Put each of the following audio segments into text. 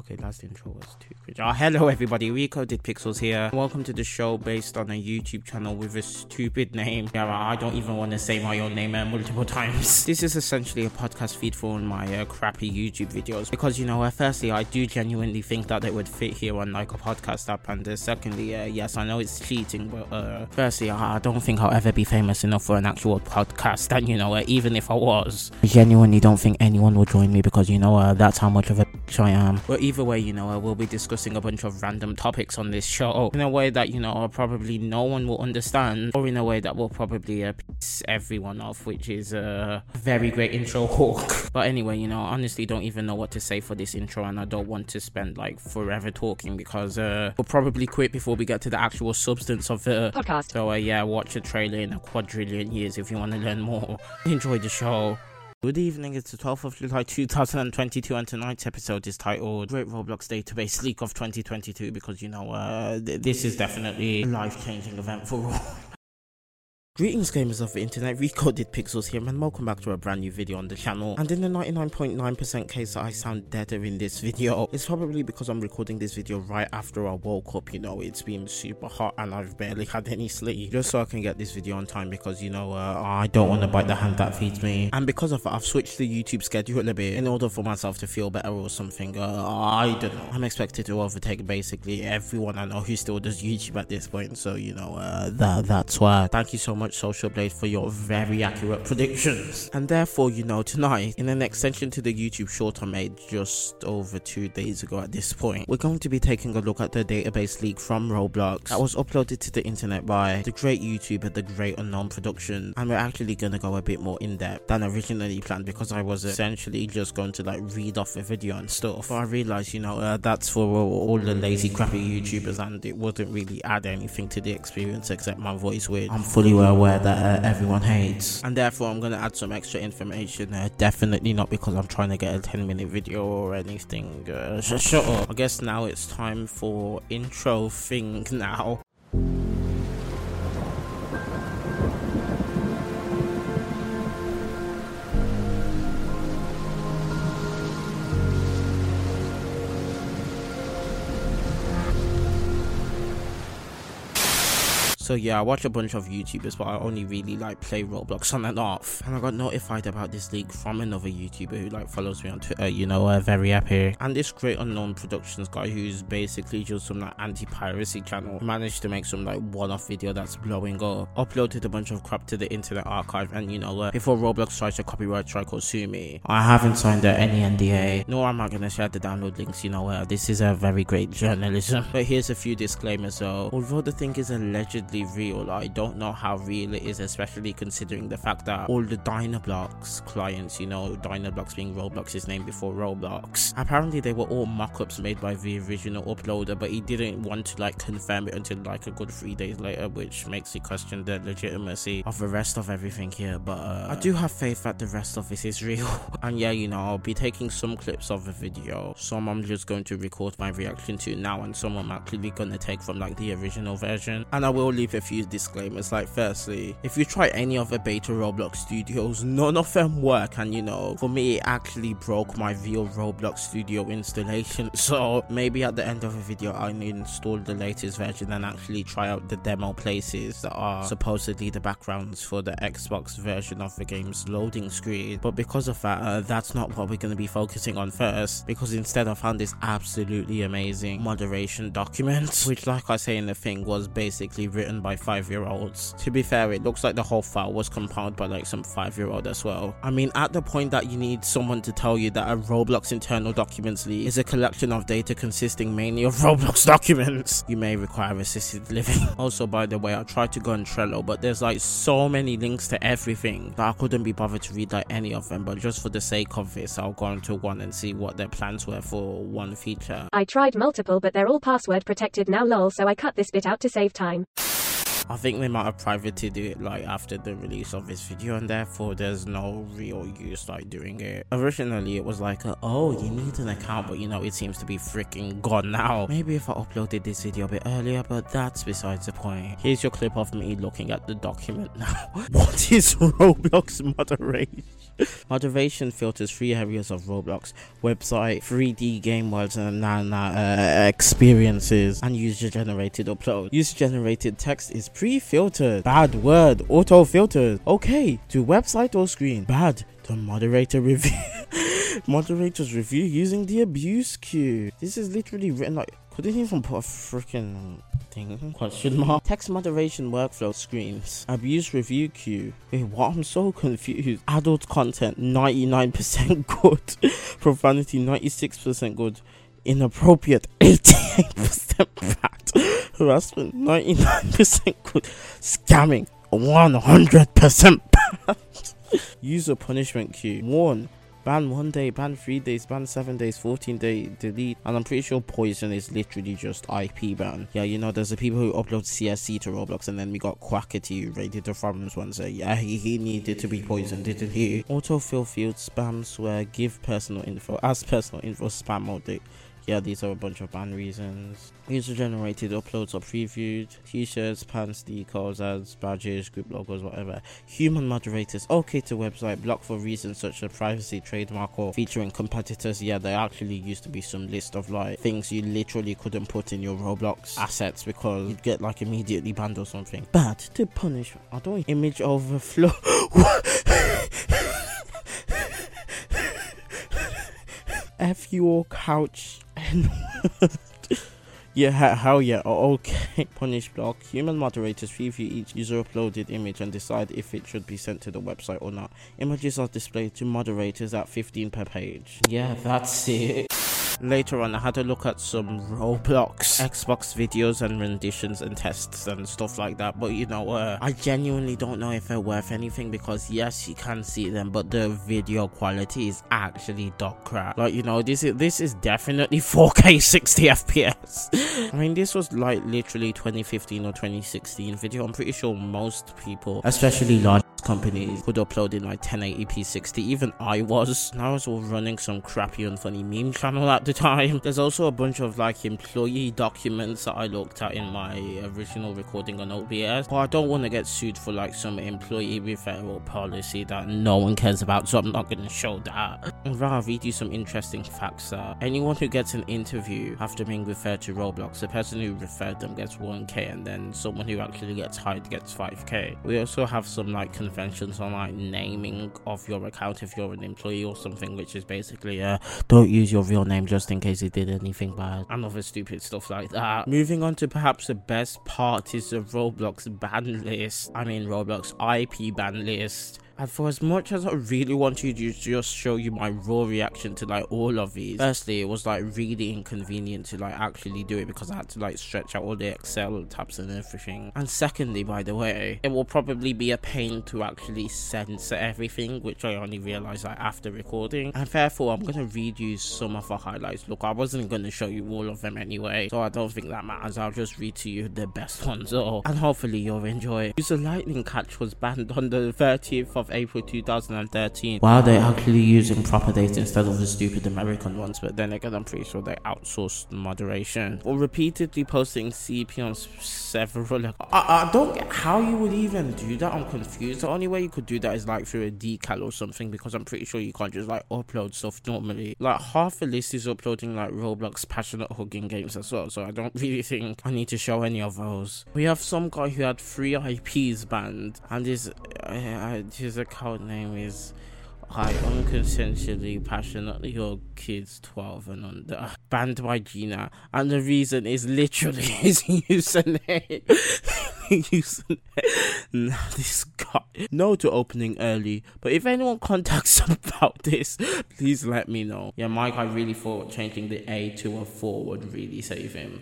Okay, last intro was too quick. Oh, hello everybody, Recoded Pixels here. Welcome to the show based on a YouTube channel with a stupid name. Yeah, I don't even want to say my own name uh, multiple times. This is essentially a podcast feed for my uh, crappy YouTube videos because, you know, uh, firstly, I do genuinely think that they would fit here on like a podcast app, and uh, secondly, uh, yes, I know it's cheating, but uh, firstly, I don't think I'll ever be famous enough for an actual podcast, and you know, uh, even if I was, I genuinely don't think anyone will join me because, you know, that's how much of a bitch I am. But either way, you know, uh, we'll be discussing a bunch of random topics on this show in a way that, you know, probably no one will understand, or in a way that will probably uh, piss everyone off, which is a very great intro hook. But anyway, you know, honestly, don't even know what to say for this intro, and I don't want to spend like forever talking because uh, we'll probably quit before we get to the actual substance of the podcast. So uh, yeah, watch a trailer in a quadrillion years if you want to learn more. Enjoy the show. Good evening, it's the 12th of July 2022 and tonight's episode is titled Great Roblox Database Leak of 2022 because you know, uh, th- this is definitely a life-changing event for all. Greetings gamers of the internet, Recoded Pixels here and welcome back to a brand new video on the channel. And in the 99.9% case that I sound deader in this video, it's probably because I'm recording this video right after I woke up, you know, it's been super hot and I've barely had any sleep. Just so I can get this video on time because, you know, uh, I don't want to bite the hand that feeds me. And because of that, I've switched the YouTube schedule a bit in order for myself to feel better or something. Uh, I don't know. I'm expected to overtake basically everyone I know who still does YouTube at this point. So, you know, uh, that, that's why. Thank you so much, Social Blade, for your very accurate predictions. And therefore, you know, tonight, in an extension to the YouTube short I made just over two days ago at this point, we're going to be taking a look at the database leak from Roblox that was uploaded to the internet by the great YouTuber, The Great Unknown Production. And we're actually going to go a bit more in depth than originally planned because I was essentially just going to like read off a video and stuff. But I realized, you know, uh, that's for all, all the lazy, crappy YouTubers and it wouldn't really add anything to the experience except my voice, which I'm fully well aware that uh, everyone hates. And therefore, I'm going to add some extra information. Definitely not because I'm trying to get a 10 minute video or anything. Uh, sh- shut up. I guess now it's time for intro thing now. So yeah, I watch a bunch of YouTubers, but I only really like play Roblox on and off. And I got notified about this leak from another YouTuber who like follows me on Twitter, you know, uh, very happy. And this great unknown productions guy who's basically just some like anti-piracy channel managed to make some like one-off video that's blowing up. Uploaded a bunch of crap to the Internet Archive, and you know, uh, before Roblox tries to copyright strike or sue me, I haven't signed any NDA, nor am I gonna share the download links. You know, uh, this is a very great journalism. But here's a few disclaimers though. Although the thing is allegedly real. I don't know how real it is, especially considering the fact that all the Dynablocks clients, you know, Dynablocks being Roblox's name before Roblox, apparently they were all mock-ups made by the original uploader, but he didn't want to like confirm it until like a good three days later, which makes you question the legitimacy of the rest of everything here. But uh, I do have faith that the rest of this is real. and yeah, you know, I'll be taking some clips of the video, some I'm just going to record my reaction to now, and some I'm actually gonna take from like the original version. And I will leave a few disclaimers like firstly if you try any other beta roblox studios none of them work and you know for me it actually broke my real roblox studio installation. So maybe at the end of the video i need to install the latest version and actually try out the demo places that are supposedly the backgrounds for the xbox version of the game's loading screen. But because of that uh, that's not what we're going to be focusing on first because instead i found this absolutely amazing moderation document which like i say in the thing was basically written by five year olds. To be fair, it looks like the whole file was compiled by like some five year old as well. I mean, at the point that you need someone to tell you that a Roblox internal documents leak is a collection of data consisting mainly of Roblox documents, you may require assisted living. also, by the way, I tried to go on Trello, but there's like so many links to everything that I couldn't be bothered to read like any of them. But just for the sake of this, I'll go into one and see what their plans were for one feature. I tried multiple, but they're all password protected now lol, so I cut this bit out to save time. I think they might have privated it like after the release of this video, and therefore there's no real use like doing it. Originally, it was like, a, oh, you need an account, but you know, it seems to be freaking gone now. Maybe if I uploaded this video a bit earlier, but that's besides the point. Here's your clip of me looking at the document now. what is Roblox moderation? Moderation filters three areas of Roblox website, 3D game worlds, and uh, experiences, and user generated upload. User generated text is pre filtered. Bad word, auto filtered. Okay, to website or screen. Bad. The moderator review. Moderators review using the abuse queue. This is literally written like. Couldn't even put a freaking thing? Question mark. Text moderation workflow screens. Abuse review queue. Wait, what? I'm so confused. Adult content 99% good. Profanity 96% good. Inappropriate 88% bad. Harassment 99% good. Scamming 100% bad. User punishment queue. One ban one day, ban three days, ban seven days, 14 day, delete. And I'm pretty sure poison is literally just IP ban. Yeah, you know, there's the people who upload CSC to Roblox, and then we got Quackity who raided the forums one say, yeah, he, he needed to be poisoned, didn't he? Autofill field spam swear, give personal info, as personal info spam mode yeah, these are a bunch of ban reasons. User generated uploads are previewed. T-shirts, pants, decals, ads, badges, group logos, whatever. Human moderators, okay to website, block for reasons such as privacy, trademark, or featuring competitors. Yeah, there actually used to be some list of like things you literally couldn't put in your Roblox assets because you'd get like immediately banned or something. Bad to punish. I don't image overflow. F your couch and yeah, how? yeah. Oh, okay. Punish block. Human moderators review each user uploaded image and decide if it should be sent to the website or not. Images are displayed to moderators at 15 per page. Yeah, that's it. Later on, I had to look at some Roblox Xbox videos and renditions and tests and stuff like that. But you know, uh, I genuinely don't know if they're worth anything because yes, you can see them, but the video quality is actually dog crap. Like you know, this is this is definitely 4K 60 FPS. I mean, this was like literally 2015 or 2016 video. I'm pretty sure most people, especially large companies would upload in like 1080p 60 even i was. And i was all running some crappy and funny meme channel at the time. There's also a bunch of like employee documents that i looked at in my original recording on obs but i don't want to get sued for like some employee referral policy that no one cares about so i'm not going to show that. And rather read you some interesting facts that anyone who gets an interview after being referred to roblox. The person who referred them gets 1k and then someone who actually gets hired gets 5k we also have some like conventions on like naming of your account if you're an employee or something, which is basically uh, don't use your real name just in case it did anything bad and other stupid stuff like that. Moving on to perhaps the best part is the Roblox ban list. I mean Roblox IP ban list. And for as much as I really wanted to just show you my raw reaction to like all of these, firstly, it was like really inconvenient to like actually do it because I had to like stretch out all the Excel tabs and everything. And secondly, by the way, it will probably be a pain to actually censor everything, which I only realized like after recording. And therefore, I'm gonna read you some of the highlights. Look, I wasn't gonna show you all of them anyway, so I don't think that matters. I'll just read to you the best ones, all, and hopefully you'll enjoy it. User Lightning Catch was banned on the 30th of April 2013. Wow, they're actually using proper data instead of the stupid American ones, but then again, I'm pretty sure they outsourced moderation. Or repeatedly posting CP on several. I, I don't get how you would even do that. I'm confused. The only way you could do that is like through a decal or something, because I'm pretty sure you can't just like upload stuff normally. Like half the list is uploading like Roblox passionate hugging games as well, so I don't really think I need to show any of those. We have some guy who had three IPs banned, and his uh, his account name is I unconsensually passionately your kids 12 and under. Banned by Gina. And the reason is literally his username. username. Now this guy. No to opening early. But if anyone contacts about this, please let me know. Yeah, Mike, I really thought changing the A to a 4 would really save him.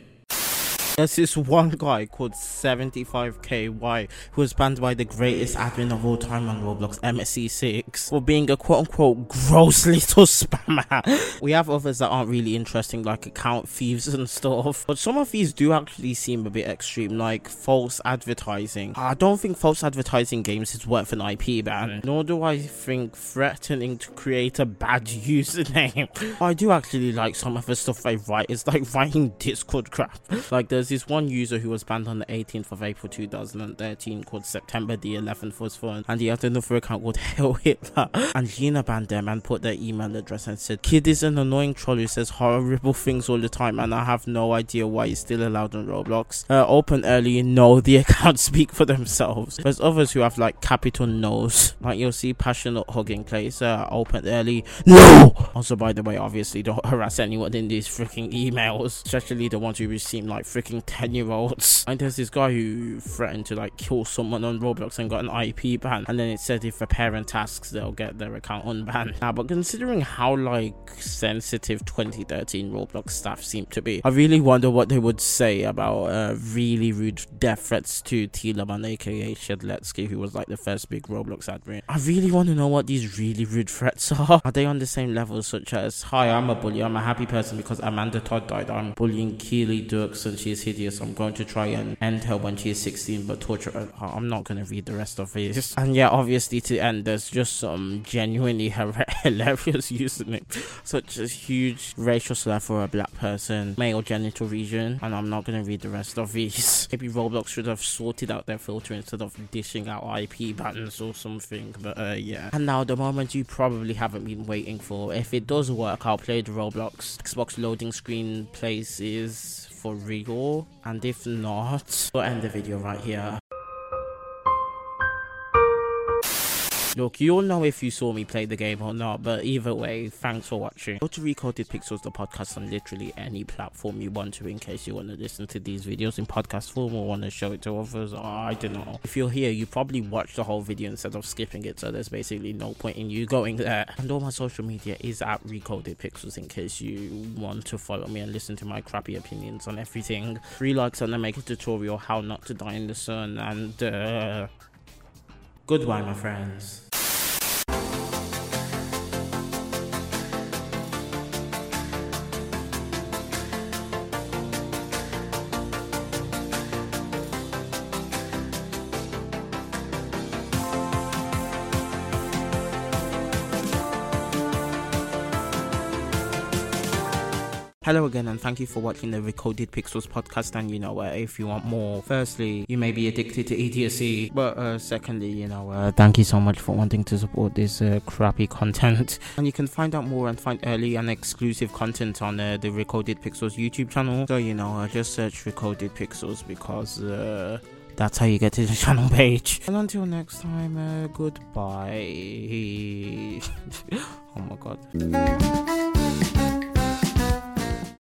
There's this one guy called 75KY who was banned by the greatest admin of all time on Roblox, MSC6, for being a quote unquote gross little spammer. we have others that aren't really interesting, like account thieves and stuff, but some of these do actually seem a bit extreme, like false advertising. I don't think false advertising games is worth an IP ban, mm. nor do I think threatening to create a bad username. I do actually like some of the stuff they write. It's like writing Discord crap. Like there's this one user who was banned on the 18th of April 2013 called September the 11th for his phone, and he had another account called Hell Hitler. And Gina banned them and put their email address and said, Kid is an annoying troll who says horrible things all the time, and I have no idea why he's still allowed on Roblox. Uh, open early, no, the accounts speak for themselves. There's others who have like capital no's, like you'll see passionate hugging place, uh, open early, no. Also, by the way, obviously don't harass anyone in these freaking emails, especially the ones who seem like freaking 10 year olds. And there's this guy who threatened to like kill someone on Roblox and got an IP ban, and then it said if a parent asks, they'll get their account unbanned. Now, but considering how like sensitive 2013 Roblox staff seem to be, I really wonder what they would say about uh, really rude death threats to Telamon, aka Shedletsky, who was like the first big Roblox admin. I really want to know what these really rude threats are. Are they on the same level, such as, Hi, I'm a bully, I'm a happy person because Amanda Todd died, I'm bullying Keely Dirks and she's I'm going to try and end her when she's 16 but torture her. I'm not going to read the rest of this. And yeah, obviously to end, there's just some genuinely hilarious username, such as huge racial slur for a black person, male genital region, and I'm not going to read the rest of these. Maybe Roblox should have sorted out their filter instead of dishing out IP bans or something, but uh, yeah. And now the moment you probably haven't been waiting for. If it does work, I'll play the Roblox Xbox loading screen places for real, and if not, we'll end the video right here. Look, you'll know if you saw me play the game or not, but either way, thanks for watching. Go to Recoded Pixels, the podcast on literally any platform you want to in case you want to listen to these videos in podcast form or want to show it to others, I don't know. If you're here, you probably watched the whole video instead of skipping it, so there's basically no point in you going there. And all my social media is at Recoded Pixels in case you want to follow me and listen to my crappy opinions on everything. Three likes and I make a tutorial how not to die in the sun, and uh, goodbye, my friends. Hello again, and thank you for watching the Recoded Pixels podcast. And you know, uh, if you want more, firstly, you may be addicted to idiocy, but uh, secondly, you know, uh, thank you so much for wanting to support this uh, crappy content. And you can find out more and find early and exclusive content on uh, the Recoded Pixels YouTube channel. So you know, uh, just search Recoded Pixels because that's how you get to the channel page. And until next time, goodbye. oh my god.